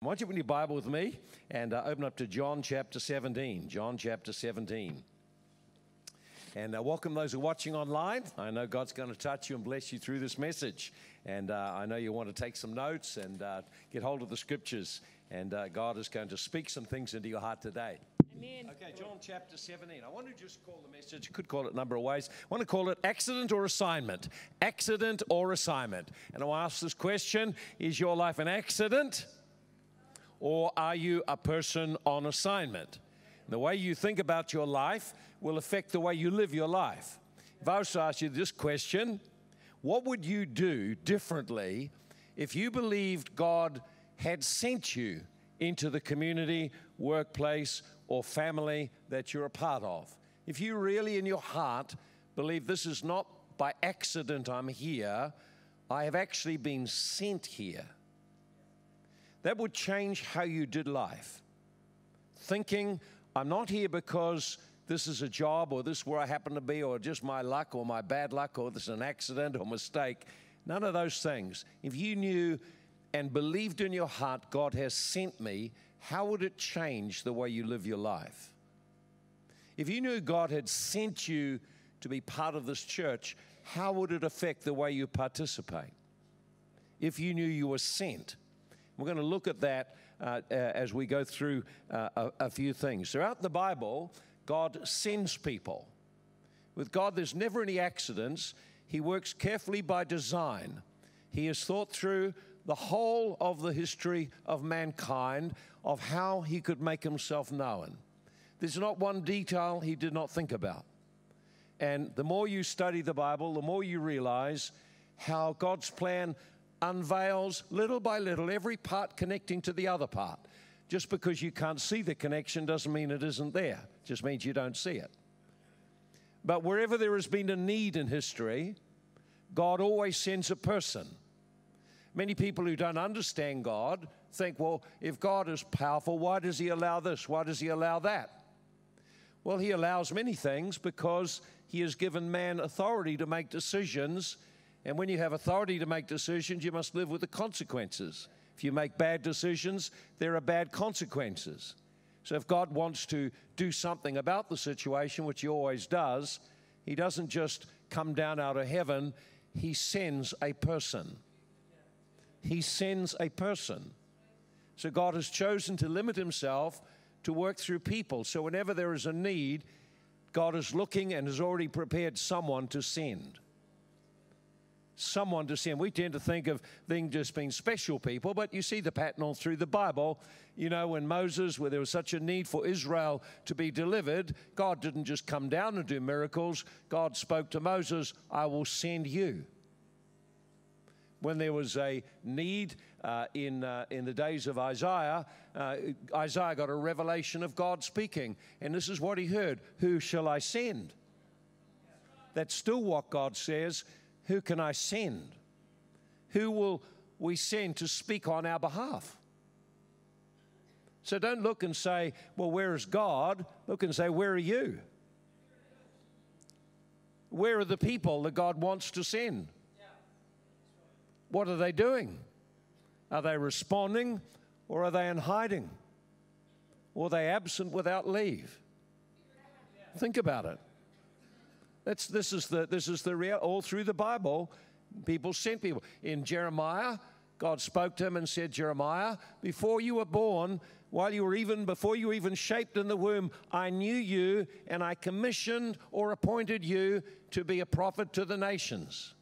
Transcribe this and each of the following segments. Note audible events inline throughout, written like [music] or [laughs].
Why don't you open your Bible with me and uh, open up to John chapter 17. John chapter 17. And uh, welcome those who are watching online. I know God's going to touch you and bless you through this message. And uh, I know you want to take some notes and uh, get hold of the scriptures. And uh, God is going to speak some things into your heart today. Amen. Okay, John chapter 17. I want to just call the message, you could call it a number of ways. I want to call it accident or assignment. Accident or assignment. And I want to ask this question Is your life an accident or are you a person on assignment? The way you think about your life will affect the way you live your life. If I was to ask you this question, what would you do differently if you believed God had sent you into the community, workplace, or family that you're a part of? If you really in your heart believe this is not by accident I'm here, I have actually been sent here, that would change how you did life. Thinking, I'm not here because this is a job or this is where I happen to be or just my luck or my bad luck or this is an accident or mistake. None of those things. If you knew and believed in your heart, God has sent me, how would it change the way you live your life? If you knew God had sent you to be part of this church, how would it affect the way you participate? If you knew you were sent, we're going to look at that uh, uh, as we go through uh, a, a few things. Throughout the Bible, God sends people. With God, there's never any accidents. He works carefully by design. He has thought through the whole of the history of mankind of how he could make himself known. There's not one detail he did not think about. And the more you study the Bible, the more you realize how God's plan unveils little by little every part connecting to the other part. Just because you can't see the connection doesn't mean it isn't there, it just means you don't see it. But wherever there has been a need in history, God always sends a person. Many people who don't understand God think, well, if God is powerful, why does He allow this? Why does He allow that? Well, He allows many things because He has given man authority to make decisions and when you have authority to make decisions, you must live with the consequences. If you make bad decisions, there are bad consequences. So if God wants to do something about the situation, which He always does, He doesn't just come down out of heaven, He sends a person. He sends a person. So God has chosen to limit Himself to work through people. So whenever there is a need, God is looking and has already prepared someone to send someone to send. We tend to think of them just being special people, but you see the pattern all through the Bible. You know, when Moses, where there was such a need for Israel to be delivered, God didn't just come down and do miracles. God spoke to Moses, I will send you. When there was a need uh, in, uh, in the days of Isaiah, uh, Isaiah got a revelation of God speaking. And this is what he heard Who shall I send? That's still what God says who can I send? Who will we send to speak on our behalf? So don't look and say, Well, where is God? Look and say, Where are you? Where are the people that God wants to send? What are they doing? Are they responding or are they in hiding? Or are they absent without leave? Think about it. That's, this is the, this is the real, all through the Bible, people sent people. In Jeremiah, God spoke to him and said, Jeremiah, before you were born, while you were even, before you were even shaped in the womb, I knew you and I commissioned or appointed you to be a prophet to the nations.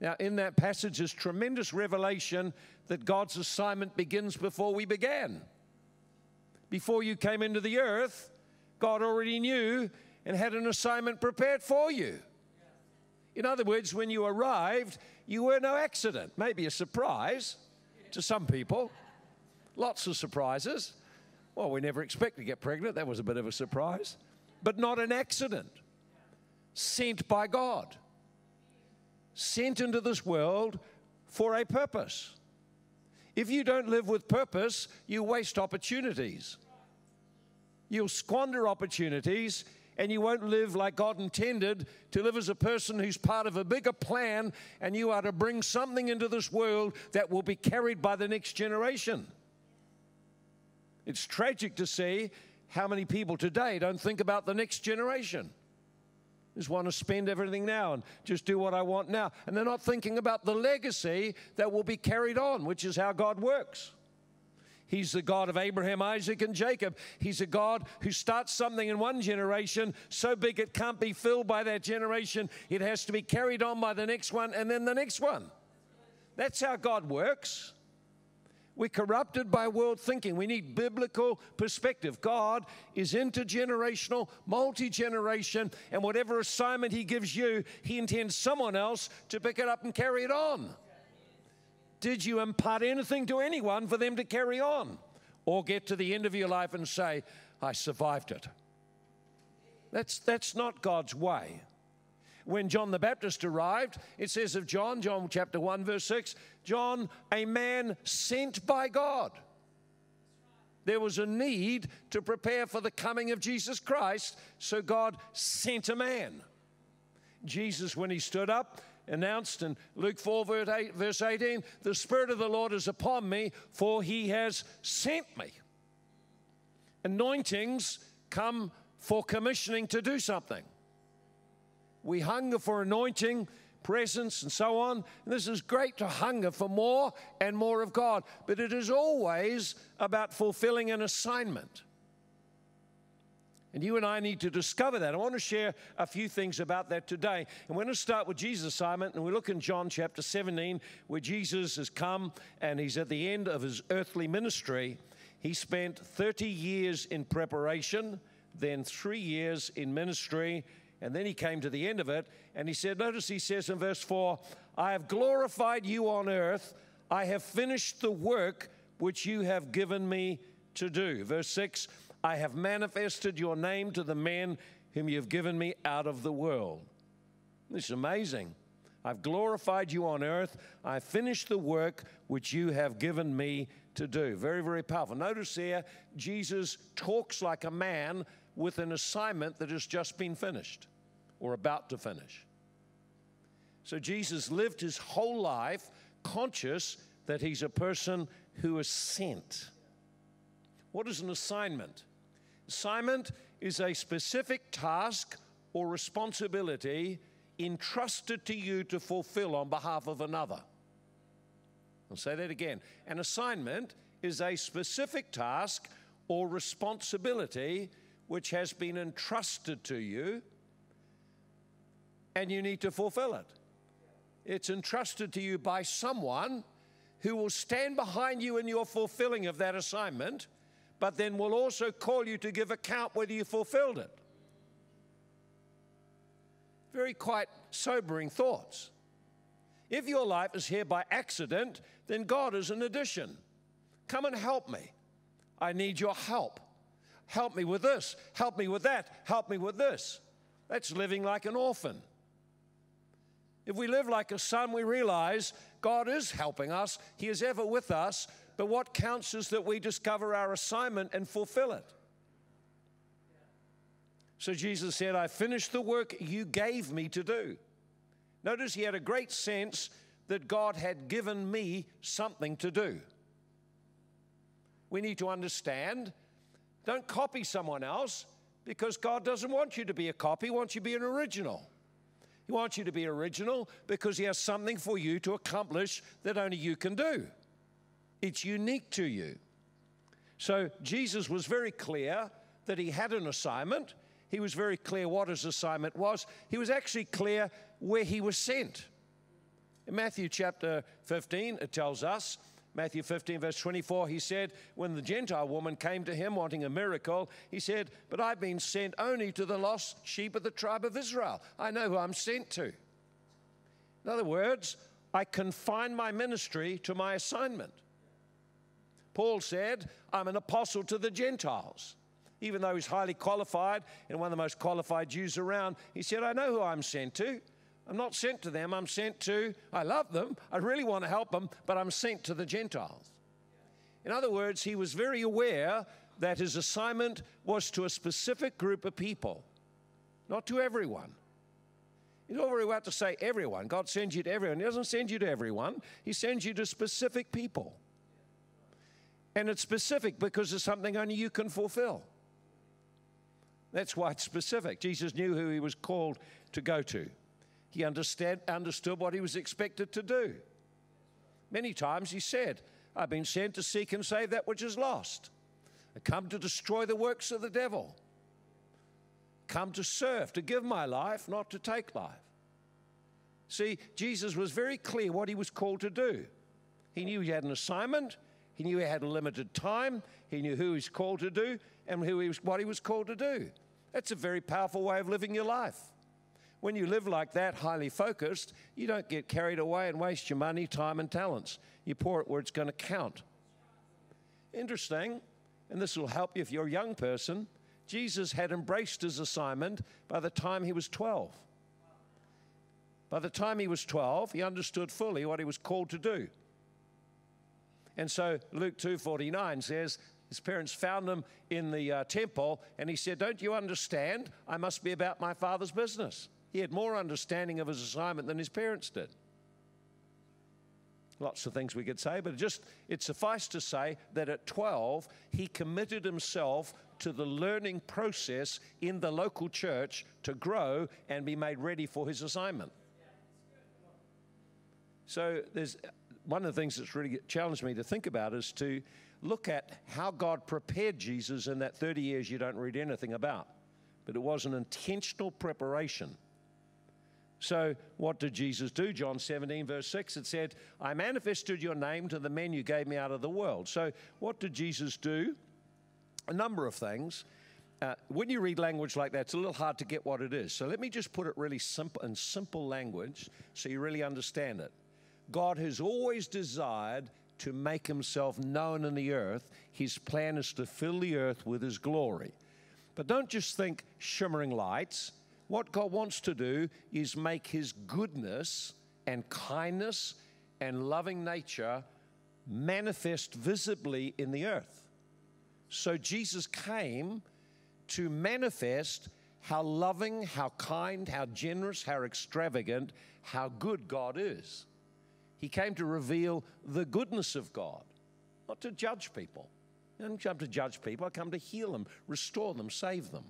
Now, in that passage, is tremendous revelation that God's assignment begins before we began. Before you came into the earth, God already knew and had an assignment prepared for you. In other words, when you arrived, you were no accident. Maybe a surprise to some people. Lots of surprises. Well, we never expect to get pregnant. That was a bit of a surprise. But not an accident. Sent by God. Sent into this world for a purpose. If you don't live with purpose, you waste opportunities. You'll squander opportunities and you won't live like God intended to live as a person who's part of a bigger plan, and you are to bring something into this world that will be carried by the next generation. It's tragic to see how many people today don't think about the next generation. Just want to spend everything now and just do what I want now. And they're not thinking about the legacy that will be carried on, which is how God works. He's the God of Abraham, Isaac, and Jacob. He's a God who starts something in one generation so big it can't be filled by that generation. It has to be carried on by the next one and then the next one. That's how God works. We're corrupted by world thinking. We need biblical perspective. God is intergenerational, multi generation, and whatever assignment He gives you, He intends someone else to pick it up and carry it on. Did you impart anything to anyone for them to carry on? Or get to the end of your life and say, I survived it? That's, that's not God's way. When John the Baptist arrived, it says of John, John chapter 1, verse 6, John, a man sent by God. There was a need to prepare for the coming of Jesus Christ, so God sent a man. Jesus, when he stood up, announced in Luke 4, verse 18, The Spirit of the Lord is upon me, for he has sent me. Anointings come for commissioning to do something. We hunger for anointing, presence, and so on. And this is great to hunger for more and more of God, but it is always about fulfilling an assignment. And you and I need to discover that. I want to share a few things about that today. And we're going to start with Jesus' assignment, and we look in John chapter 17, where Jesus has come and he's at the end of his earthly ministry. He spent 30 years in preparation, then three years in ministry, and then he came to the end of it, and he said, Notice he says in verse 4, I have glorified you on earth, I have finished the work which you have given me to do. Verse 6, I have manifested your name to the men whom you have given me out of the world. This is amazing. I've glorified you on earth. I finished the work which you have given me to do. Very, very powerful. Notice here, Jesus talks like a man with an assignment that has just been finished or about to finish. So Jesus lived his whole life conscious that he's a person who is sent. What is an assignment? Assignment is a specific task or responsibility entrusted to you to fulfill on behalf of another. I'll say that again. An assignment is a specific task or responsibility which has been entrusted to you and you need to fulfill it. It's entrusted to you by someone who will stand behind you in your fulfilling of that assignment but then will also call you to give account whether you fulfilled it. Very quite sobering thoughts. If your life is here by accident, then God is an addition. Come and help me. I need your help. Help me with this. Help me with that. Help me with this. That's living like an orphan. If we live like a son, we realize God is helping us, He is ever with us, but what counts is that we discover our assignment and fulfill it. So Jesus said, I finished the work you gave me to do. Notice he had a great sense that God had given me something to do. We need to understand don't copy someone else because God doesn't want you to be a copy, He wants you to be an original. He wants you to be original because He has something for you to accomplish that only you can do. It's unique to you. So Jesus was very clear that he had an assignment. He was very clear what his assignment was. He was actually clear where he was sent. In Matthew chapter 15, it tells us, Matthew 15, verse 24, he said, When the Gentile woman came to him wanting a miracle, he said, But I've been sent only to the lost sheep of the tribe of Israel. I know who I'm sent to. In other words, I confine my ministry to my assignment. Paul said, I'm an apostle to the Gentiles. Even though he's highly qualified and one of the most qualified Jews around, he said, I know who I'm sent to. I'm not sent to them, I'm sent to, I love them, I really want to help them, but I'm sent to the Gentiles. In other words, he was very aware that his assignment was to a specific group of people, not to everyone. You don't very well to say everyone. God sends you to everyone. He doesn't send you to everyone, He sends you to specific people. And it's specific because it's something only you can fulfill. That's why it's specific. Jesus knew who he was called to go to. He understand, understood what he was expected to do. Many times he said, I've been sent to seek and save that which is lost. I come to destroy the works of the devil. Come to serve, to give my life, not to take life. See, Jesus was very clear what he was called to do. He knew he had an assignment, he knew he had a limited time, he knew who he was called to do, and who he was, what he was called to do. That's a very powerful way of living your life. When you live like that, highly focused, you don't get carried away and waste your money, time, and talents. You pour it where it's going to count. Interesting, and this will help you if you're a young person. Jesus had embraced his assignment by the time he was 12. By the time he was 12, he understood fully what he was called to do. And so Luke 2:49 says his parents found him in the uh, temple and he said, "Don't you understand? I must be about my father's business." He had more understanding of his assignment than his parents did. Lots of things we could say, but just it suffice to say that at 12, he committed himself to the learning process in the local church to grow and be made ready for his assignment. So there's one of the things that's really challenged me to think about is to look at how God prepared Jesus in that 30 years you don't read anything about. But it was an intentional preparation. So, what did Jesus do? John 17, verse 6, it said, I manifested your name to the men you gave me out of the world. So, what did Jesus do? A number of things. Uh, when you read language like that, it's a little hard to get what it is. So, let me just put it really simple in simple language so you really understand it. God has always desired to make himself known in the earth. His plan is to fill the earth with his glory. But don't just think shimmering lights. What God wants to do is make his goodness and kindness and loving nature manifest visibly in the earth. So Jesus came to manifest how loving, how kind, how generous, how extravagant, how good God is. He came to reveal the goodness of God, not to judge people. I didn't come to judge people, I come to heal them, restore them, save them.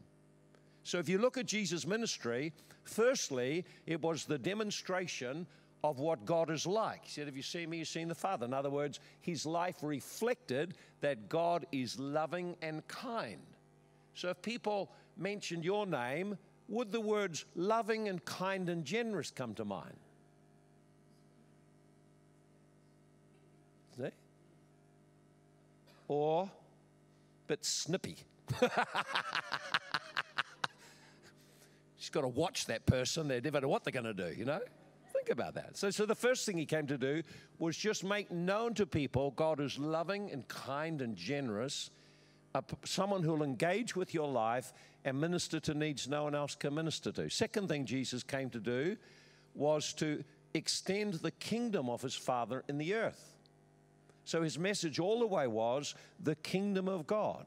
So if you look at Jesus' ministry, firstly, it was the demonstration of what God is like. He said, If you see me, you've seen the Father. In other words, his life reflected that God is loving and kind. So if people mentioned your name, would the words loving and kind and generous come to mind? Or bit snippy. [laughs] She's got to watch that person. They never know what they're going to do, you know? Think about that. So, so the first thing he came to do was just make known to people God is loving and kind and generous, someone who'll engage with your life and minister to needs no one else can minister to. Second thing Jesus came to do was to extend the kingdom of his Father in the earth. So his message all the way was the kingdom of God.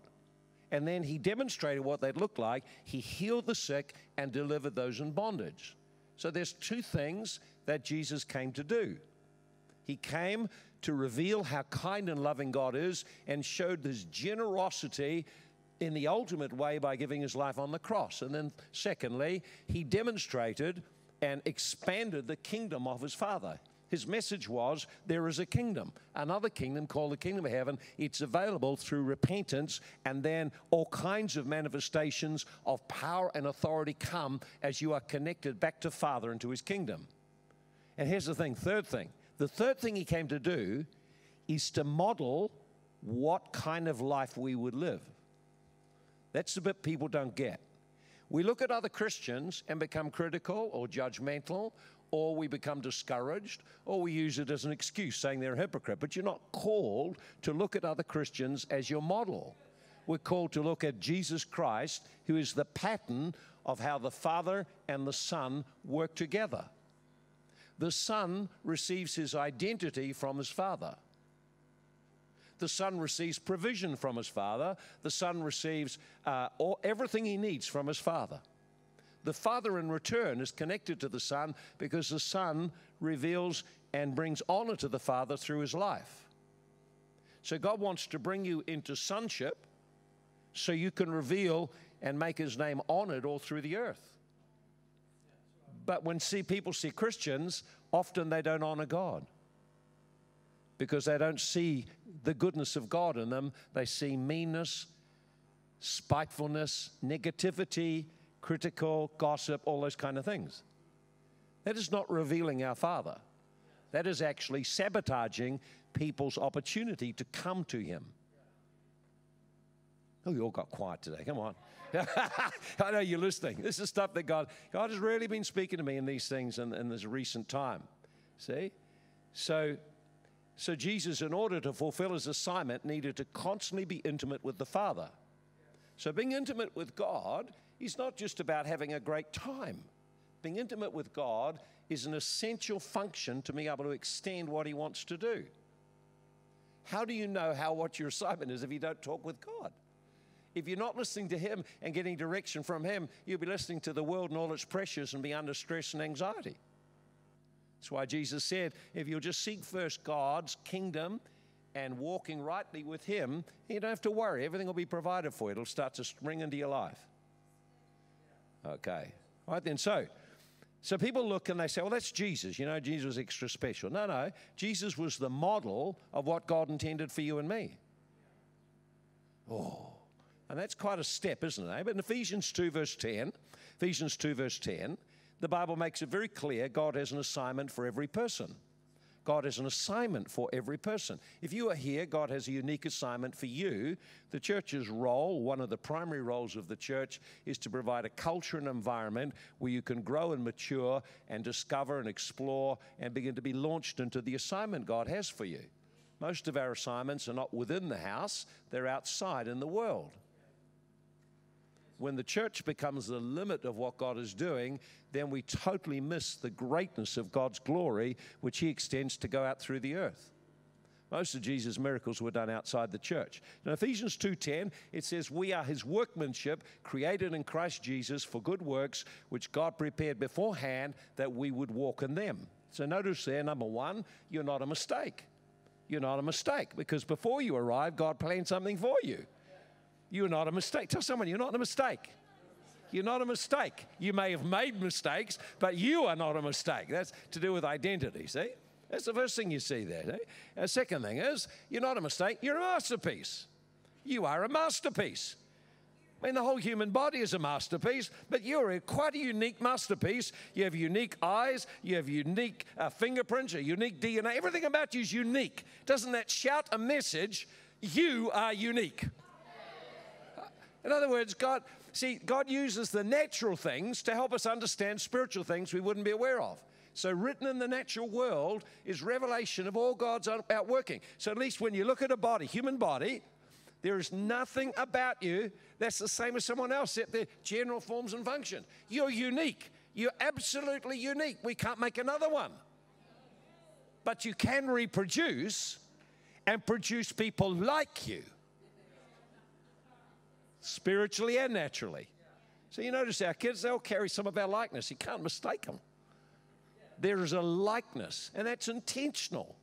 And then he demonstrated what that looked like. He healed the sick and delivered those in bondage. So there's two things that Jesus came to do. He came to reveal how kind and loving God is and showed his generosity in the ultimate way by giving his life on the cross. And then, secondly, he demonstrated and expanded the kingdom of his Father. His message was there is a kingdom, another kingdom called the kingdom of heaven. It's available through repentance, and then all kinds of manifestations of power and authority come as you are connected back to Father and to his kingdom. And here's the thing third thing the third thing he came to do is to model what kind of life we would live. That's the bit people don't get. We look at other Christians and become critical or judgmental or we become discouraged, or we use it as an excuse saying they're a hypocrite. But you're not called to look at other Christians as your model. We're called to look at Jesus Christ, who is the pattern of how the Father and the Son work together. The Son receives his identity from his Father. The Son receives provision from his Father. The Son receives uh, all, everything he needs from his Father. The Father, in return, is connected to the Son because the Son reveals and brings honor to the Father through his life. So God wants to bring you into sonship so you can reveal and make his name honored all through the earth. But when see people see Christians, often they don't honor God because they don't see the goodness of God in them. They see meanness, spitefulness, negativity, critical, gossip, all those kind of things. That is not revealing our Father. That is actually sabotaging people's opportunity to come to Him. Oh, you all got quiet today. Come on. [laughs] I know you're listening. This is stuff that God, God has really been speaking to me in these things in, in this recent time. See? So, so Jesus, in order to fulfill his assignment, needed to constantly be intimate with the Father. So being intimate with God is not just about having a great time. Being intimate with God is an essential function to be able to extend what he wants to do. How do you know how what your assignment is if you don't talk with God? If you're not listening to Him and getting direction from Him, you'll be listening to the world and all its pressures and be under stress and anxiety. That's why Jesus said, if you'll just seek first God's kingdom and walking rightly with Him, you don't have to worry. Everything will be provided for you. It'll start to spring into your life. Okay. All right then. So, so people look and they say, well, that's Jesus. You know, Jesus was extra special. No, no. Jesus was the model of what God intended for you and me. Oh, and that's quite a step, isn't it? Eh? But in Ephesians 2, verse 10, Ephesians 2, verse 10, the Bible makes it very clear God has an assignment for every person. God has an assignment for every person. If you are here, God has a unique assignment for you. The church's role, one of the primary roles of the church, is to provide a culture and environment where you can grow and mature and discover and explore and begin to be launched into the assignment God has for you. Most of our assignments are not within the house, they're outside in the world when the church becomes the limit of what God is doing, then we totally miss the greatness of God's glory, which He extends to go out through the earth. Most of Jesus' miracles were done outside the church. In Ephesians 2:10, it says, "We are his workmanship, created in Christ Jesus for good works, which God prepared beforehand that we would walk in them." So notice there, number one, you're not a mistake. You're not a mistake because before you arrived, God planned something for you. You're not a mistake. Tell someone you're not a mistake. You're not a mistake. You may have made mistakes, but you are not a mistake. That's to do with identity, see? That's the first thing you see there. See? The second thing is, you're not a mistake, you're a masterpiece. You are a masterpiece. I mean, the whole human body is a masterpiece, but you're a, quite a unique masterpiece. You have unique eyes, you have unique uh, fingerprints, a unique DNA. Everything about you is unique. Doesn't that shout a message? You are unique. In other words, God, see, God uses the natural things to help us understand spiritual things we wouldn't be aware of. So, written in the natural world is revelation of all God's outworking. So, at least when you look at a body, human body, there is nothing about you that's the same as someone else except their general forms and function. You're unique. You're absolutely unique. We can't make another one. But you can reproduce and produce people like you spiritually and naturally. So you notice our kids, they'll carry some of our likeness. You can't mistake them. There is a likeness, and that's intentional.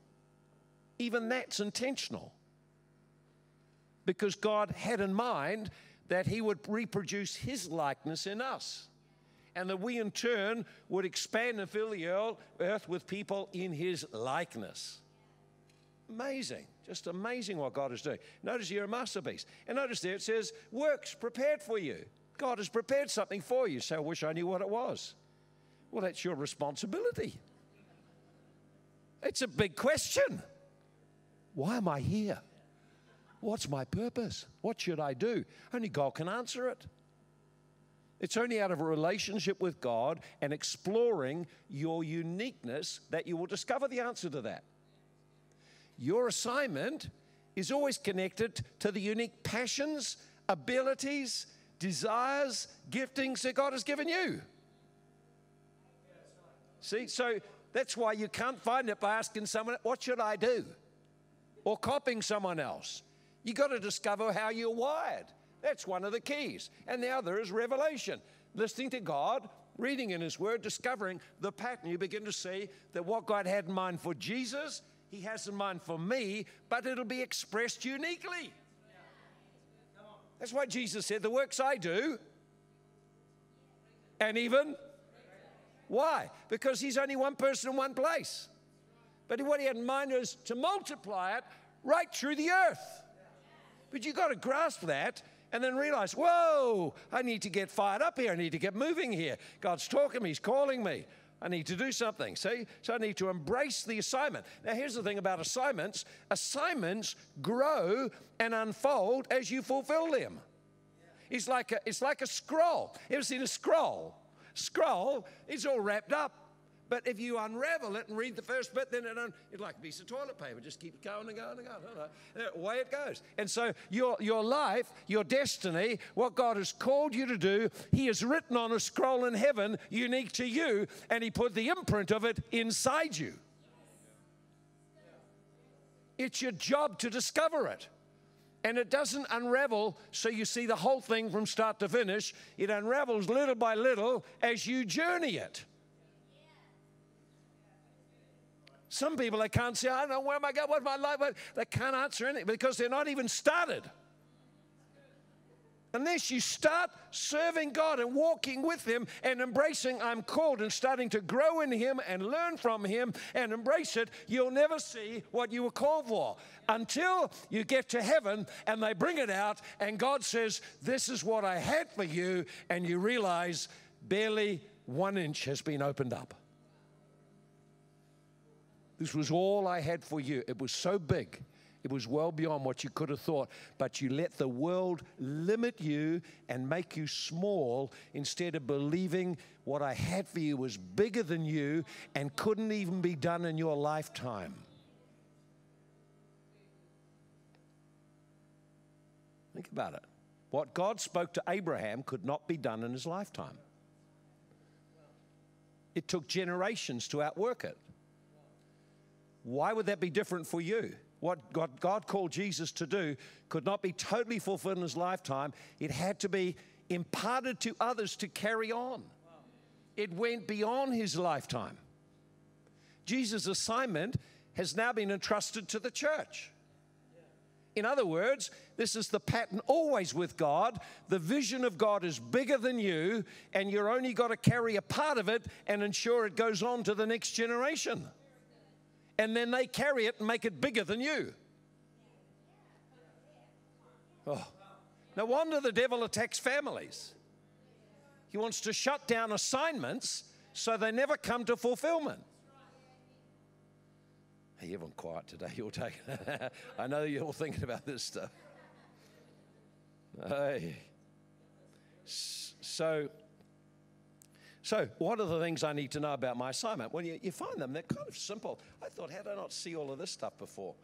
Even that's intentional. Because God had in mind that He would reproduce His likeness in us. And that we in turn would expand and fill the earth with people in His likeness. Amazing. Just amazing what God is doing. Notice you're a masterpiece. And notice there it says, works prepared for you. God has prepared something for you. So I wish I knew what it was. Well, that's your responsibility. It's a big question. Why am I here? What's my purpose? What should I do? Only God can answer it. It's only out of a relationship with God and exploring your uniqueness that you will discover the answer to that. Your assignment is always connected to the unique passions, abilities, desires, giftings that God has given you. See, so that's why you can't find it by asking someone, What should I do? or copying someone else. You got to discover how you're wired. That's one of the keys. And the other is revelation. Listening to God, reading in His Word, discovering the pattern. You begin to see that what God had in mind for Jesus He has in mind for me, but it'll be expressed uniquely. That's why Jesus said, The works I do, and even. Why? Because he's only one person in one place. But what he had in mind was to multiply it right through the earth. But you've got to grasp that and then realize, whoa, I need to get fired up here. I need to get moving here. God's talking me, He's calling me. I need to do something. See? So I need to embrace the assignment. Now, here's the thing about assignments assignments grow and unfold as you fulfill them. It's like a, it's like a scroll. Ever seen a scroll? Scroll, it's all wrapped up. But if you unravel it and read the first bit, then it un- it's like a piece of toilet paper. Just keeps going and going and going. Away it goes. And so your, your life, your destiny, what God has called you to do, He has written on a scroll in heaven, unique to you, and He put the imprint of it inside you. It's your job to discover it. And it doesn't unravel so you see the whole thing from start to finish. It unravels little by little as you journey it. Some people, they can't say, I don't know where am I going, what's my life? They can't answer anything because they're not even started. Unless you start serving God and walking with Him and embracing, I'm called, and starting to grow in Him and learn from Him and embrace it, you'll never see what you were called for until you get to heaven and they bring it out and God says, This is what I had for you, and you realize barely one inch has been opened up. This was all I had for you. It was so big. It was well beyond what you could have thought. But you let the world limit you and make you small instead of believing what I had for you was bigger than you and couldn't even be done in your lifetime. Think about it. What God spoke to Abraham could not be done in his lifetime. It took generations to outwork it. Why would that be different for you? What God, called Jesus to do could not be totally fulfilled in his lifetime. It had to be imparted to others to carry on. It went beyond his lifetime. Jesus' assignment has now been entrusted to the church. In other words, this is the pattern always with God. The vision of God is bigger than you, and you're only got to carry a part of it and ensure it goes on to the next generation and then they carry it and make it bigger than you. Oh. No wonder the devil attacks families. He wants to shut down assignments so they never come to fulfillment. Hey, everyone quiet today. [laughs] You're taking. I know you're all thinking about this stuff. Hey. So, so, what are the things I need to know about my assignment? Well, you, you find them, they're kind of simple. I thought, how did I not see all of this stuff before?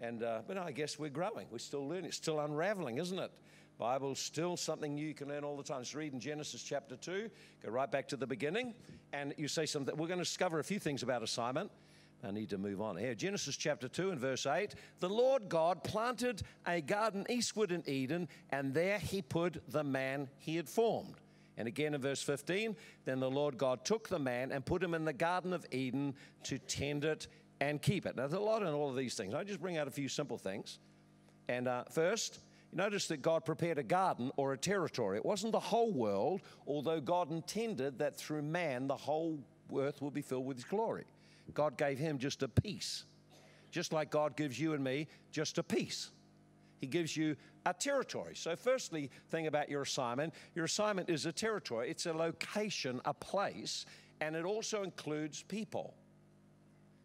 And, uh, but I guess we're growing. We're still learning. It's still unraveling, isn't it? Bible's still something new you can learn all the time. Just read in Genesis chapter 2, go right back to the beginning, and you say something. We're going to discover a few things about assignment. I need to move on here. Genesis chapter 2 and verse 8 The Lord God planted a garden eastward in Eden, and there he put the man he had formed. And again in verse 15, then the Lord God took the man and put him in the Garden of Eden to tend it and keep it. Now, there's a lot in all of these things. I just bring out a few simple things. And uh, first, notice that God prepared a garden or a territory. It wasn't the whole world, although God intended that through man the whole earth will be filled with his glory. God gave him just a piece, just like God gives you and me just a piece. He gives you a territory. So, firstly, thing about your assignment your assignment is a territory, it's a location, a place, and it also includes people.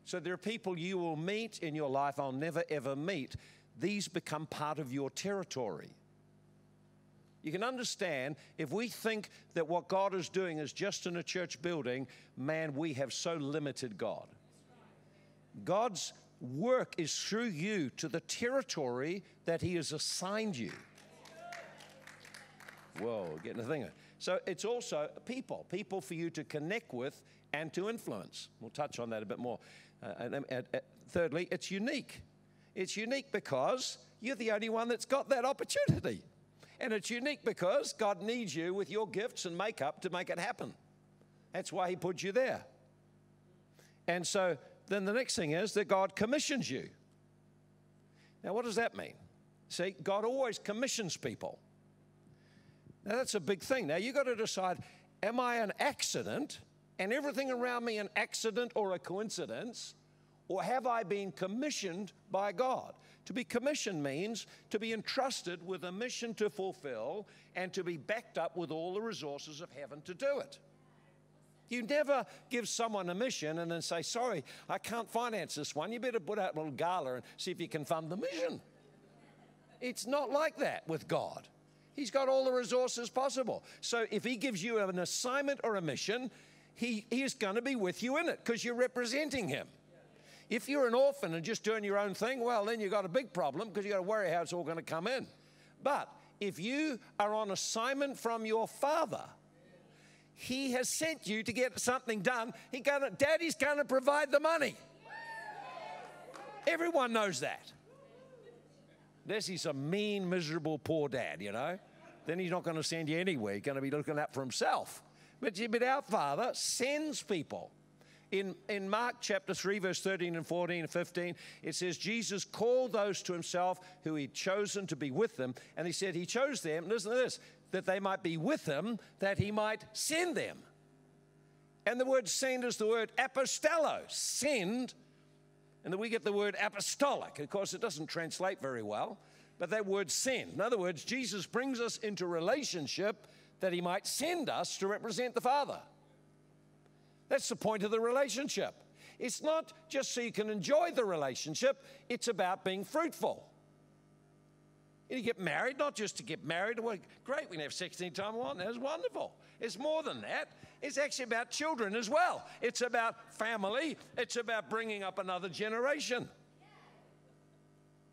So, there are people you will meet in your life I'll never ever meet. These become part of your territory. You can understand if we think that what God is doing is just in a church building, man, we have so limited God. God's work is through you to the territory that He has assigned you. Whoa, getting the thing. So it's also people, people for you to connect with and to influence. We'll touch on that a bit more. Uh, and, and, and, thirdly, it's unique. It's unique because you're the only one that's got that opportunity. And it's unique because God needs you with your gifts and makeup to make it happen. That's why He put you there. And so then the next thing is that God commissions you. Now, what does that mean? See, God always commissions people. Now, that's a big thing. Now, you've got to decide am I an accident and everything around me an accident or a coincidence? Or have I been commissioned by God? To be commissioned means to be entrusted with a mission to fulfill and to be backed up with all the resources of heaven to do it. You never give someone a mission and then say, Sorry, I can't finance this one. You better put out a little gala and see if you can fund the mission. It's not like that with God. He's got all the resources possible. So if He gives you an assignment or a mission, He, he is going to be with you in it because you're representing Him. If you're an orphan and just doing your own thing, well, then you've got a big problem because you've got to worry how it's all going to come in. But if you are on assignment from your father, he has sent you to get something done. He gonna, Daddy's going to provide the money. Everyone knows that. Unless he's a mean, miserable, poor dad, you know. Then he's not going to send you anywhere. He's going to be looking out for himself. But, but our Father sends people. In, in Mark chapter 3, verse 13 and 14 and 15, it says, Jesus called those to himself who he'd chosen to be with them. And he said he chose them, listen to this, that they might be with him, that he might send them. And the word send is the word apostello, send. And then we get the word apostolic. Of course, it doesn't translate very well, but that word send. In other words, Jesus brings us into relationship that he might send us to represent the Father. That's the point of the relationship. It's not just so you can enjoy the relationship, it's about being fruitful. You get married, not just to get married. Well, great, we can have sex anytime we want. That's wonderful. It's more than that. It's actually about children as well. It's about family. It's about bringing up another generation.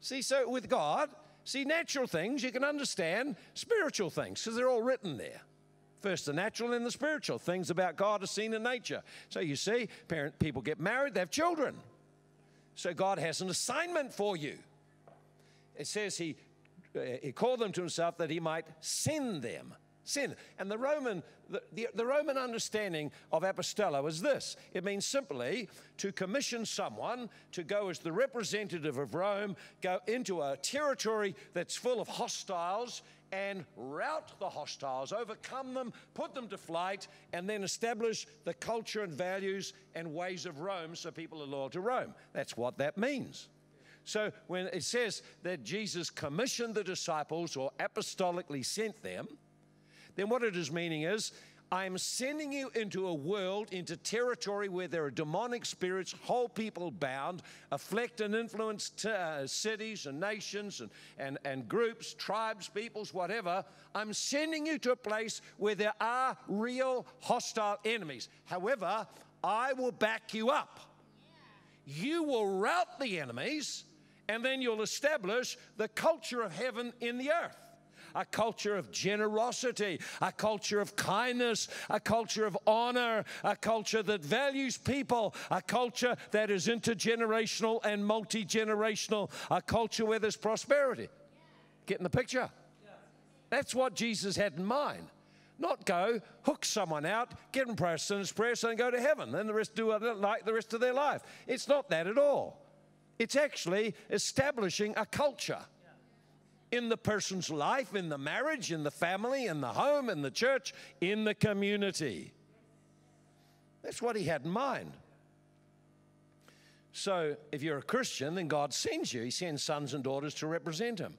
See, so with God, see, natural things you can understand, spiritual things, because they're all written there. First the natural and the spiritual. Things about God are seen in nature. So you see, parent people get married, they have children. So God has an assignment for you. It says he, Uh, he called them to himself that he might send them. Send. And the Roman, the, the, the Roman understanding of apostello is this. It means simply to commission someone to go as the representative of Rome, go into a territory that's full of hostiles and rout the hostiles, overcome them, put them to flight, and then establish the culture and values and ways of Rome so people are loyal to Rome. That's what that means. So when it says that Jesus commissioned the disciples or apostolically sent them, then what it is meaning is I'm sending you into a world, into territory where there are demonic spirits, whole people bound, afflict and influence t- uh, cities and nations and, and, and groups, tribes, peoples, whatever. I'm sending you to a place where there are real hostile enemies. However, I will back you up. You will rout the enemies, and then you'll establish the culture of heaven in the earth a culture of generosity, a culture of kindness, a culture of honor, a culture that values people, a culture that is intergenerational and multi generational, a culture where there's prosperity. Getting the picture? That's what Jesus had in mind. Not go, hook someone out, get them prayer, sinner's prayer, they go to heaven. Then the rest do like the rest of their life. It's not that at all. It's actually establishing a culture in the person's life, in the marriage, in the family, in the home, in the church, in the community. That's what he had in mind. So, if you're a Christian, then God sends you. He sends sons and daughters to represent him.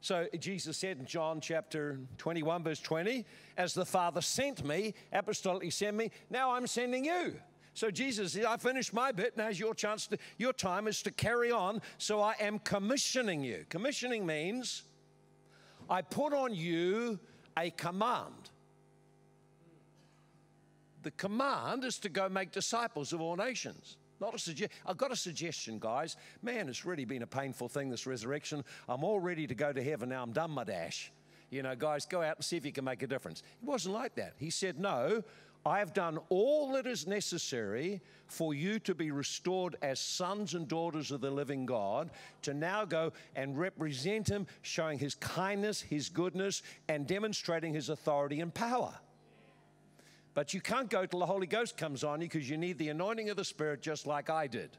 So, Jesus said in John chapter 21, verse 20, As the Father sent me, apostolically sent me, now I'm sending you. So Jesus said, I finished my bit. Now's your chance. To, your time is to carry on. So I am commissioning you. Commissioning means I put on you a command. The command is to go make disciples of all nations. Not a suggestion. I've got a suggestion, guys. Man, it's really been a painful thing, this resurrection. I'm all ready to go to heaven now. I'm done my dash. You know, guys, go out and see if you can make a difference. It wasn't like that. He said, No, I have done all that is necessary for you to be restored as sons and daughters of the living God, to now go and represent Him, showing His kindness, His goodness, and demonstrating His authority and power. But you can't go till the Holy Ghost comes on you because you need the anointing of the Spirit just like I did.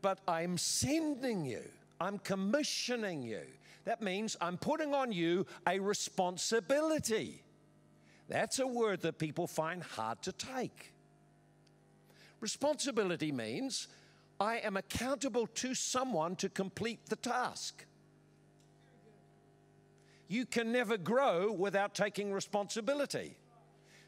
But I'm sending you, I'm commissioning you. That means I'm putting on you a responsibility. That's a word that people find hard to take. Responsibility means I am accountable to someone to complete the task. You can never grow without taking responsibility.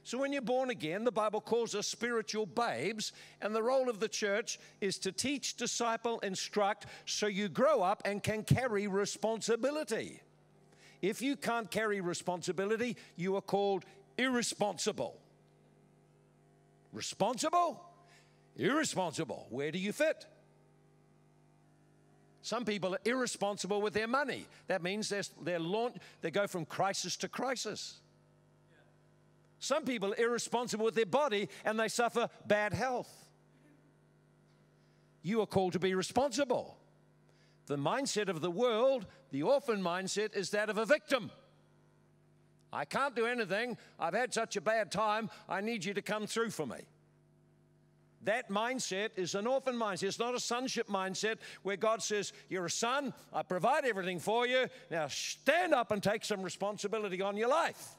So, when you're born again, the Bible calls us spiritual babes, and the role of the church is to teach, disciple, instruct, so you grow up and can carry responsibility. If you can't carry responsibility, you are called irresponsible. Responsible? Irresponsible. Where do you fit? Some people are irresponsible with their money. That means they're, they're launch, they go from crisis to crisis. Some people are irresponsible with their body and they suffer bad health. You are called to be responsible. The mindset of the world, the orphan mindset, is that of a victim. I can't do anything. I've had such a bad time. I need you to come through for me. That mindset is an orphan mindset. It's not a sonship mindset where God says, You're a son, I provide everything for you. Now stand up and take some responsibility on your life.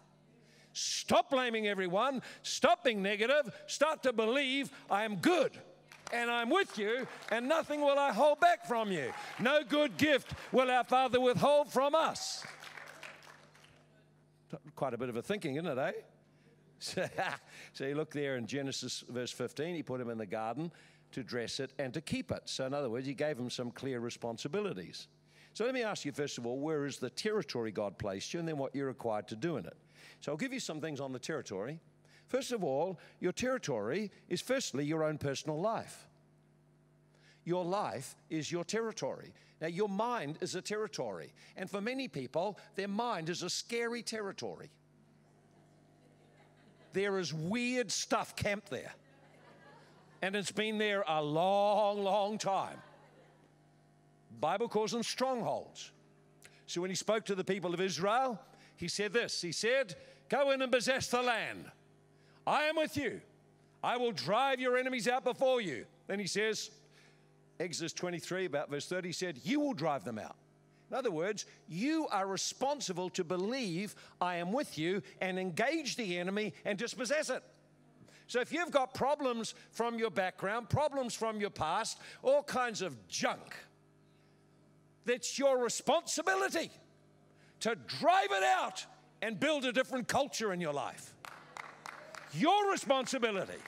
Stop blaming everyone. Stop being negative. Start to believe I am good and I'm with you, and nothing will I hold back from you. No good gift will our Father withhold from us. Quite a bit of a thinking, isn't it, eh? [laughs] so you look there in Genesis verse 15, he put him in the garden to dress it and to keep it. So, in other words, he gave him some clear responsibilities. So, let me ask you first of all, where is the territory God placed you, and then what you're required to do in it? So, I'll give you some things on the territory. First of all, your territory is firstly your own personal life. Your life is your territory. Now, your mind is a territory. And for many people, their mind is a scary territory there is weird stuff camped there. And it's been there a long, long time. Bible calls them strongholds. So when he spoke to the people of Israel, he said this. He said, "Go in and possess the land. I am with you. I will drive your enemies out before you." Then he says, Exodus 23, about verse 30, he said, You will drive them out. In other words, you are responsible to believe I am with you and engage the enemy and dispossess it. So if you've got problems from your background, problems from your past, all kinds of junk, that's your responsibility to drive it out and build a different culture in your life. Your responsibility.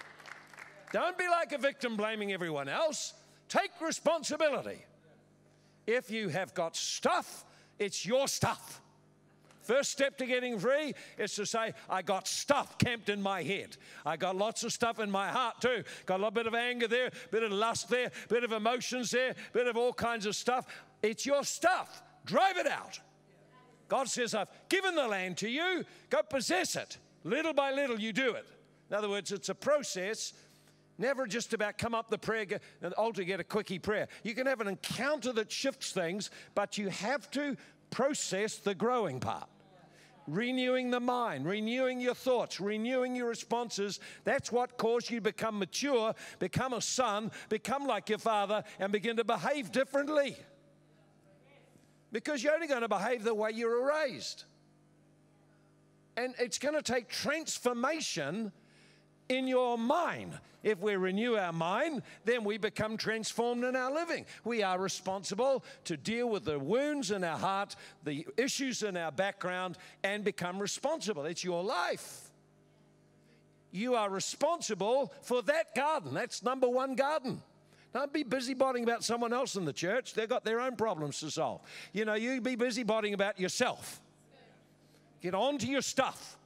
Don't be like a victim blaming everyone else. Take responsibility. If you have got stuff, it's your stuff. First step to getting free is to say, I got stuff camped in my head. I got lots of stuff in my heart too. Got a little bit of anger there, bit of lust there, bit of emotions there, bit of all kinds of stuff. It's your stuff. Drive it out. God says, I've given the land to you, go possess it. Little by little, you do it. In other words, it's a process Never just about come up the prayer and altar, get a quickie prayer. You can have an encounter that shifts things, but you have to process the growing part. Renewing the mind, renewing your thoughts, renewing your responses. That's what caused you to become mature, become a son, become like your father, and begin to behave differently. Because you're only going to behave the way you were raised. And it's going to take transformation in your mind. If we renew our mind, then we become transformed in our living. We are responsible to deal with the wounds in our heart, the issues in our background, and become responsible. It's your life. You are responsible for that garden. That's number one garden. Don't be busybodying about someone else in the church. They've got their own problems to solve. You know, you be busybodying about yourself. Get on to your stuff.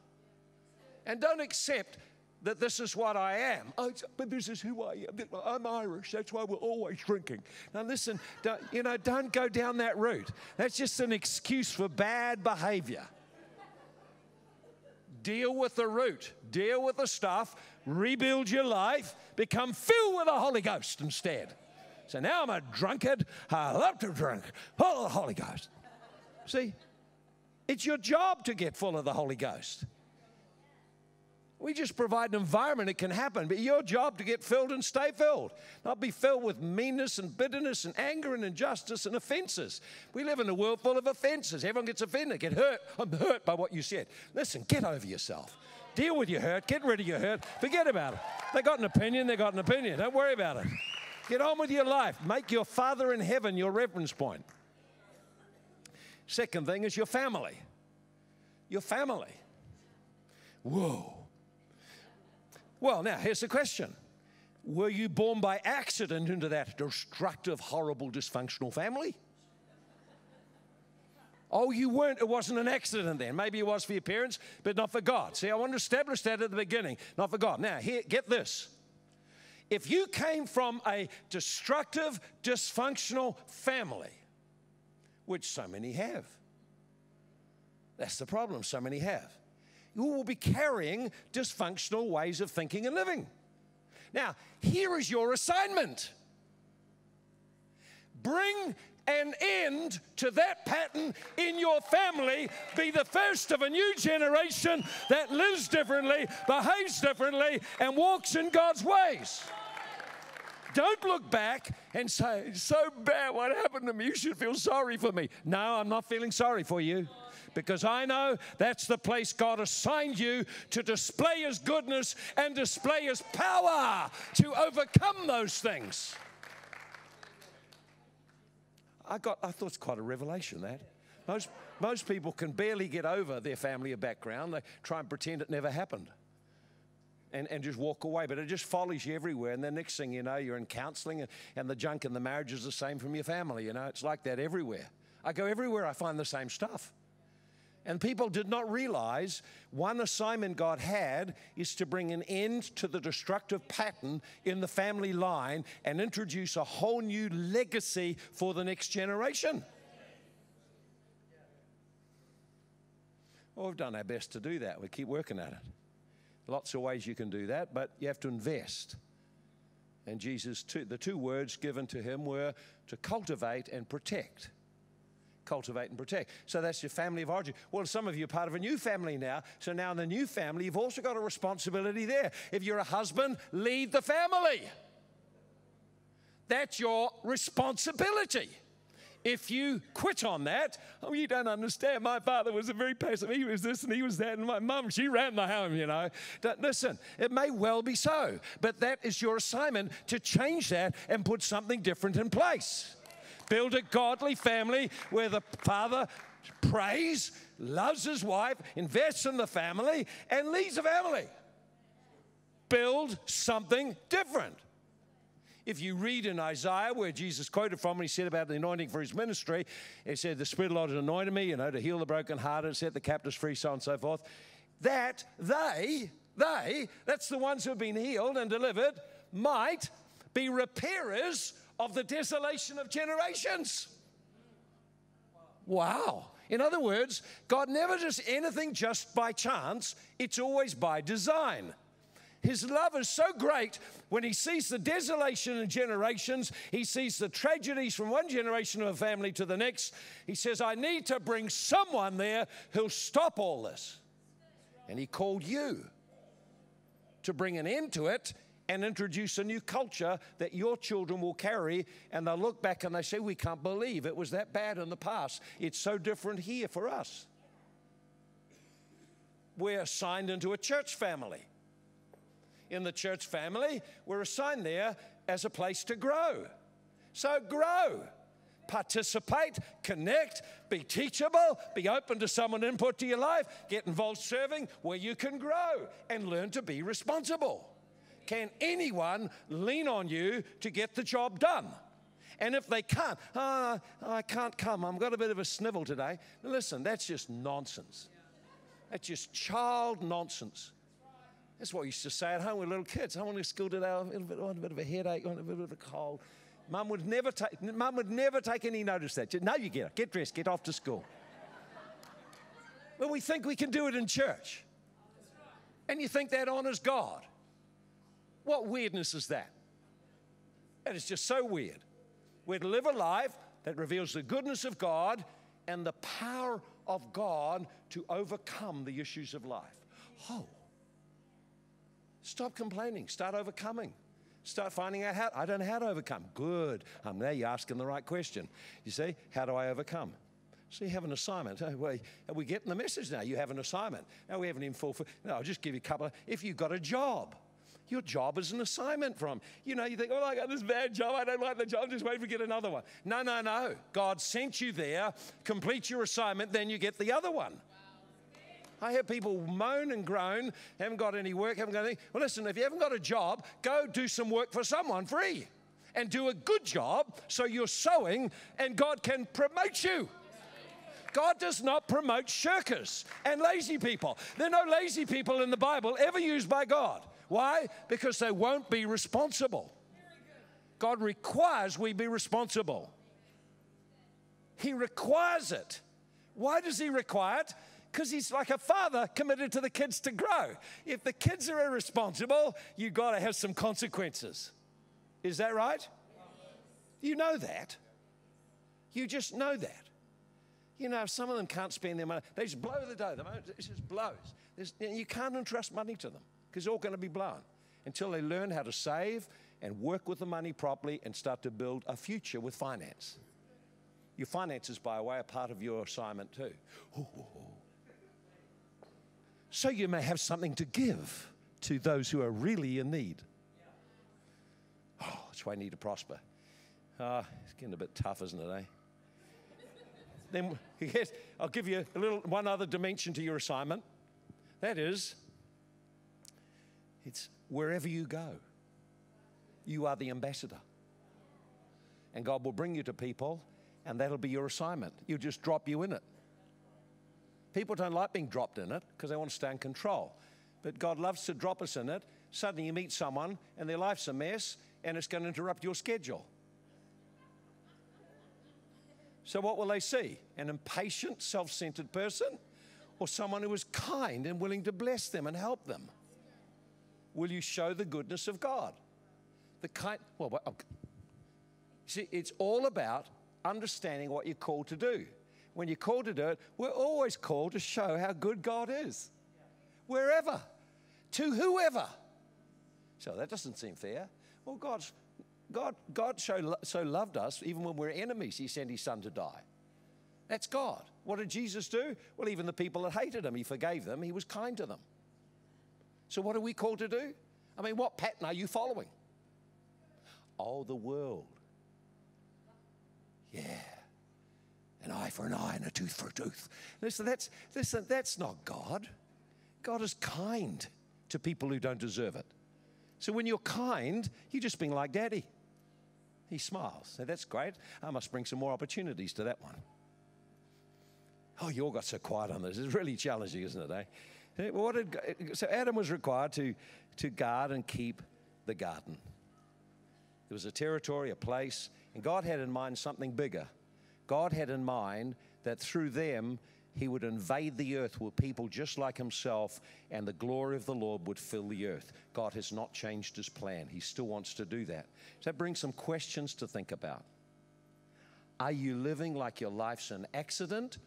And don't accept that this is what I am. Oh, but this is who I am. I'm Irish. That's why we're always drinking. Now, listen, you know, don't go down that route. That's just an excuse for bad behavior. Deal with the root, deal with the stuff, rebuild your life, become filled with the Holy Ghost instead. So now I'm a drunkard. I love to drink. Full of the Holy Ghost. See, it's your job to get full of the Holy Ghost. We just provide an environment it can happen, but your job to get filled and stay filled, not be filled with meanness and bitterness and anger and injustice and offenses. We live in a world full of offenses. Everyone gets offended, get hurt. I'm hurt by what you said. Listen, get over yourself. Deal with your hurt, get rid of your hurt, forget about it. They got an opinion, they got an opinion. Don't worry about it. Get on with your life. Make your Father in heaven your reference point. Second thing is your family. Your family. Whoa. Well, now here's the question Were you born by accident into that destructive, horrible, dysfunctional family? Oh, you weren't. It wasn't an accident then. Maybe it was for your parents, but not for God. See, I want to establish that at the beginning, not for God. Now, here, get this. If you came from a destructive, dysfunctional family, which so many have, that's the problem, so many have you will be carrying dysfunctional ways of thinking and living. Now, here is your assignment bring an end to that pattern in your family. Be the first of a new generation that lives differently, behaves differently, and walks in God's ways. Don't look back and say, So bad, what happened to me? You should feel sorry for me. No, I'm not feeling sorry for you because I know that's the place God assigned you to display His goodness and display His power to overcome those things. I got, I thought it's quite a revelation that. Most, most people can barely get over their family or background. They try and pretend it never happened and, and just walk away. But it just follows you everywhere. And the next thing you know, you're in counseling, and, and the junk in the marriage is the same from your family. You know, it's like that everywhere. I go everywhere, I find the same stuff. And people did not realize one assignment God had is to bring an end to the destructive pattern in the family line and introduce a whole new legacy for the next generation. Well, we've done our best to do that. We keep working at it. Lots of ways you can do that, but you have to invest. And Jesus, two, the two words given to him were to cultivate and protect cultivate and protect. So that's your family of origin. Well, some of you are part of a new family now. So now in the new family, you've also got a responsibility there. If you're a husband, lead the family. That's your responsibility. If you quit on that, oh, you don't understand. My father was a very passive. He was this and he was that. And my mum, she ran the home, you know. Don't, Listen, it may well be so, but that is your assignment to change that and put something different in place. Build a godly family where the father prays, loves his wife, invests in the family, and leads the family. Build something different. If you read in Isaiah, where Jesus quoted from, when he said about the anointing for his ministry, he said, The Spirit of the Lord has anointed me, you know, to heal the brokenhearted, set the captives free, so on and so forth. That they, they, that's the ones who have been healed and delivered, might be repairers of the desolation of generations. Wow. In other words, God never does anything just by chance, it's always by design. His love is so great when he sees the desolation in generations, he sees the tragedies from one generation of a family to the next. He says, I need to bring someone there who'll stop all this. And he called you to bring an end to it and introduce a new culture that your children will carry. And they'll look back and they say, We can't believe it was that bad in the past. It's so different here for us. We're assigned into a church family. In the church family, we're assigned there as a place to grow. So grow participate, connect, be teachable, be open to someone input to your life, get involved serving where you can grow and learn to be responsible. Can anyone lean on you to get the job done? And if they can't, oh, I can't come, I've got a bit of a snivel today. Listen, that's just nonsense. That's just child nonsense. That's what we used to say at home with little kids. I want to school today, I want a bit, a bit of a headache, I want a bit of a cold. Mum would never take, Mum would never take any notice of that. No, you get up, get dressed, get off to school. Well, we think we can do it in church. And you think that honors God. What weirdness is that? That is just so weird. We're to live a life that reveals the goodness of God and the power of God to overcome the issues of life. Oh, Stop complaining. Start overcoming. Start finding out how. I don't know how to overcome. Good. Um, now you're asking the right question. You see, how do I overcome? So you have an assignment. [laughs] Well, are we getting the message now? You have an assignment. Now we haven't even fulfilled. No, I'll just give you a couple. Of, if you've got a job, your job is an assignment from. You know, you think, oh, I got this bad job. I don't like the job. Just wait for get another one. No, no, no. God sent you there. Complete your assignment, then you get the other one. I hear people moan and groan, haven't got any work, haven't got anything. Well, listen, if you haven't got a job, go do some work for someone free and do a good job so you're sowing and God can promote you. God does not promote shirkers and lazy people. There are no lazy people in the Bible ever used by God. Why? Because they won't be responsible. God requires we be responsible. He requires it. Why does He require it? Because He's like a father committed to the kids to grow. If the kids are irresponsible, you've got to have some consequences. Is that right? You know that. You just know that. You know, some of them can't spend their money. They just blow the dough. It just blows. There's, you can't entrust money to them because it's all going to be blown until they learn how to save and work with the money properly and start to build a future with finance. Your finances, by the way, are part of your assignment too. So you may have something to give to those who are really in need. Oh, that's why I need to prosper. Uh, it's getting a bit tough, isn't it, eh? then [laughs] yes, I'll give you a little one other dimension to your assignment. That is it's wherever you go, you are the ambassador. And God will bring you to people, and that'll be your assignment. He'll just drop you in it. People don't like being dropped in it because they want to stay in control. But God loves to drop us in it. Suddenly you meet someone, and their life's a mess, and it's going to interrupt your schedule. So, what will they see? An impatient, self centered person, or someone who is kind and willing to bless them and help them? Will you show the goodness of God? The kind, well, well see, it's all about understanding what you're called to do. When you're called to do it, we're always called to show how good God is. Wherever, to whoever. So that doesn't seem fair. Well, God's, God, God so, so loved us, even when we're enemies, He sent His Son to die. That's God. What did Jesus do? Well, even the people that hated Him, He forgave them, He was kind to them. So, what are we called to do? I mean, what pattern are you following? Oh, the world. Yeah. An eye for an eye and a tooth for a tooth. Listen, that's, listen, that's not God. God is kind to people who don't deserve it. So when you're kind, you're just being like daddy. He smiles. So that's great. I must bring some more opportunities to that one. Oh, you all got so quiet on this. It's really challenging, isn't it, eh? What did, so Adam was required to, to guard and keep the garden. There was a territory, a place, and God had in mind something bigger. God had in mind that through them, he would invade the earth with people just like himself, and the glory of the Lord would fill the earth. God has not changed his plan. He still wants to do that. So that brings some questions to think about. Are you living like your life's an accident,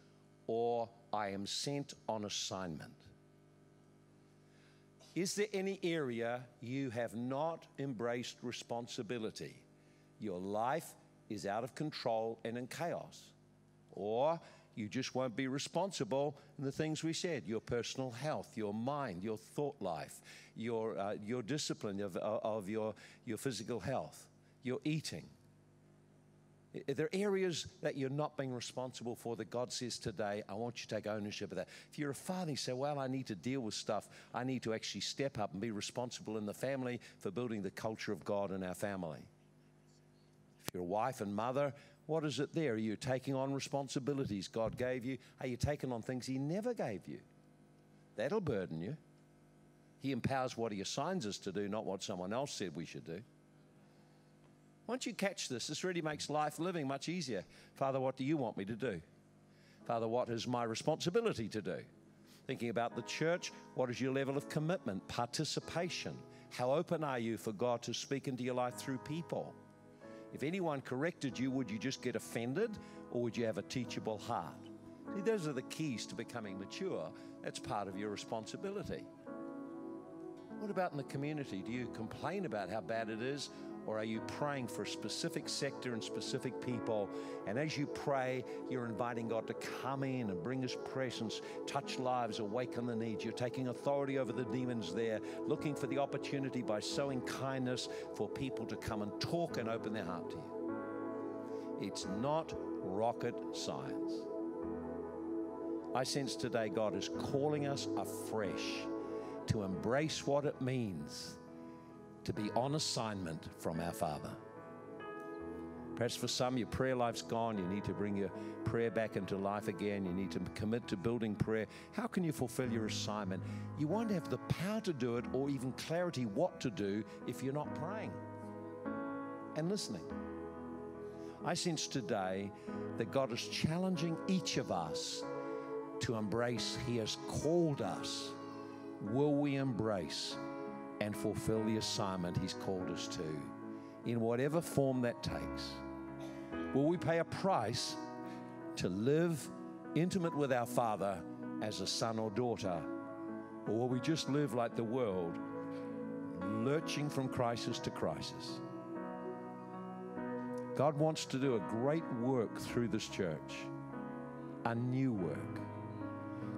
or I am sent on assignment? Is there any area you have not embraced responsibility? Your life is out of control and in chaos. Or you just won't be responsible in the things we said your personal health, your mind, your thought life, your, uh, your discipline of, of your, your physical health, your eating. Are there areas that you're not being responsible for that God says today, I want you to take ownership of that? If you're a father, you say, Well, I need to deal with stuff. I need to actually step up and be responsible in the family for building the culture of God in our family. If you're a wife and mother, what is it there? Are you taking on responsibilities God gave you? Are you taking on things He never gave you? That'll burden you. He empowers what He assigns us to do, not what someone else said we should do. Once you catch this, this really makes life living much easier. Father, what do you want me to do? Father, what is my responsibility to do? Thinking about the church, what is your level of commitment, participation? How open are you for God to speak into your life through people? If anyone corrected you, would you just get offended or would you have a teachable heart? See, those are the keys to becoming mature. That's part of your responsibility. What about in the community? Do you complain about how bad it is? Or are you praying for a specific sector and specific people? And as you pray, you're inviting God to come in and bring His presence, touch lives, awaken the needs. You're taking authority over the demons there, looking for the opportunity by sowing kindness for people to come and talk and open their heart to you. It's not rocket science. I sense today God is calling us afresh to embrace what it means to be on assignment from our Father. Perhaps for some, your prayer life's gone. You need to bring your prayer back into life again. You need to commit to building prayer. How can you fulfill your assignment? You won't have the power to do it or even clarity what to do if you're not praying and listening. I sense today that God is challenging each of us to embrace, He has called us. Will we embrace and fulfill the assignment He's called us to in whatever form that takes? Will we pay a price to live intimate with our Father as a son or daughter? Or will we just live like the world, lurching from crisis to crisis? God wants to do a great work through this church, a new work.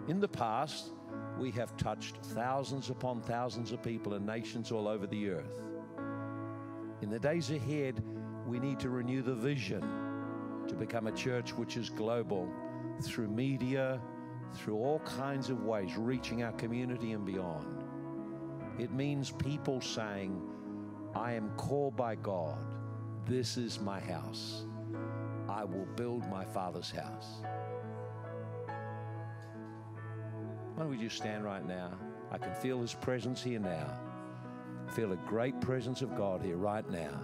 In the past, we have touched thousands upon thousands of people and nations all over the earth. In the days ahead, we need to renew the vision to become a church which is global through media, through all kinds of ways, reaching our community and beyond. It means people saying, I am called by God. This is my house. I will build my Father's house. Why don't we just stand right now? I can feel His presence here now. feel a great presence of God here right now.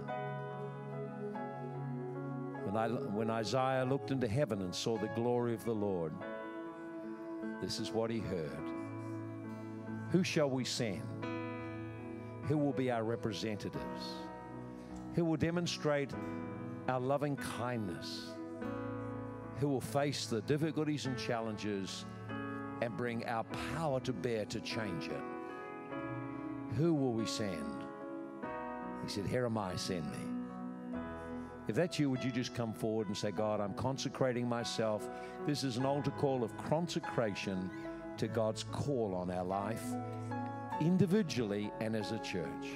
When, I, when Isaiah looked into heaven and saw the glory of the Lord, this is what he heard Who shall we send? Who will be our representatives? Who will demonstrate our loving kindness? Who will face the difficulties and challenges and bring our power to bear to change it. Who will we send? He said, Here am I, send me. If that's you, would you just come forward and say, God, I'm consecrating myself? This is an altar call of consecration to God's call on our life, individually and as a church.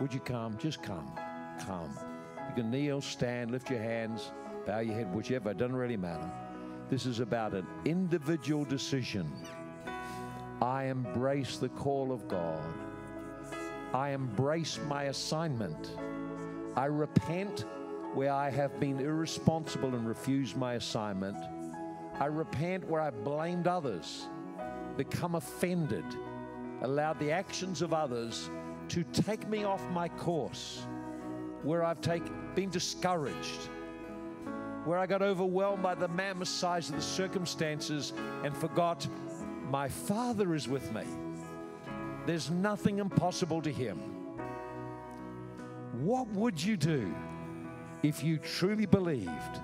Would you come? Just come. Come. You can kneel, stand, lift your hands, bow your head, whichever. It doesn't really matter. This is about an individual decision. I embrace the call of God. I embrace my assignment. I repent where I have been irresponsible and refused my assignment. I repent where I blamed others, become offended, allowed the actions of others to take me off my course, where I've take, been discouraged where I got overwhelmed by the mammoth size of the circumstances and forgot my Father is with me. There's nothing impossible to Him. What would you do if you truly believed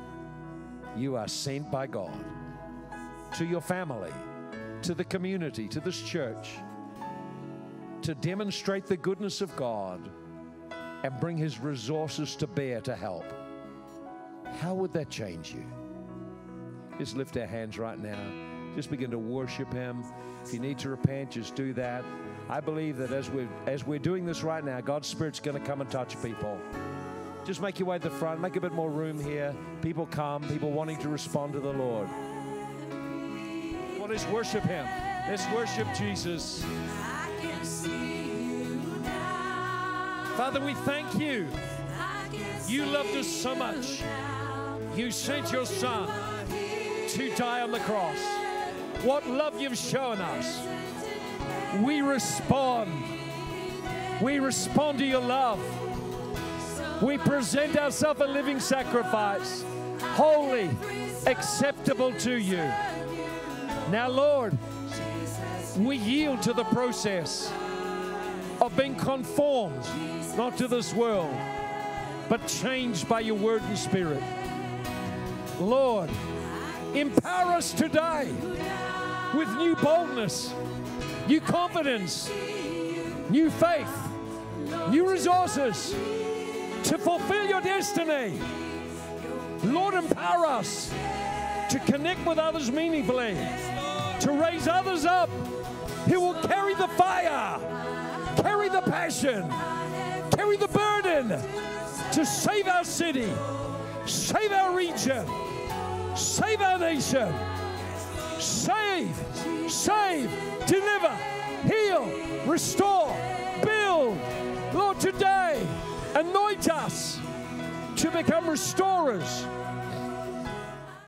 you are sent by God to your family, to the community, to this church, to demonstrate the goodness of God and bring His resources to bear to help? How would that change you? Just lift our hands right now. Just begin to worship Him. If you need to repent, just do that. I believe that as we're, as we're doing this right now, God's Spirit's going to come and touch people. Just make your way to the front, make a bit more room here. People come, people wanting to respond to the Lord. Well, let's worship Him. Let's worship Jesus. Father, we thank you. You loved us so much. You sent your Son to die on the cross. What love you've shown us. We respond. We respond to your love. We present ourselves a living sacrifice, holy, acceptable to you. Now, Lord, we yield to the process of being conformed, not to this world, but changed by your word and spirit. Lord, empower us today with new boldness, new confidence, new faith, new resources to fulfill your destiny. Lord, empower us to connect with others meaningfully, to raise others up who will carry the fire, carry the passion, carry the burden to save our city, save our region, save our nation, save, save, deliver, heal, restore, build. Lord, today, anoint us to become restorers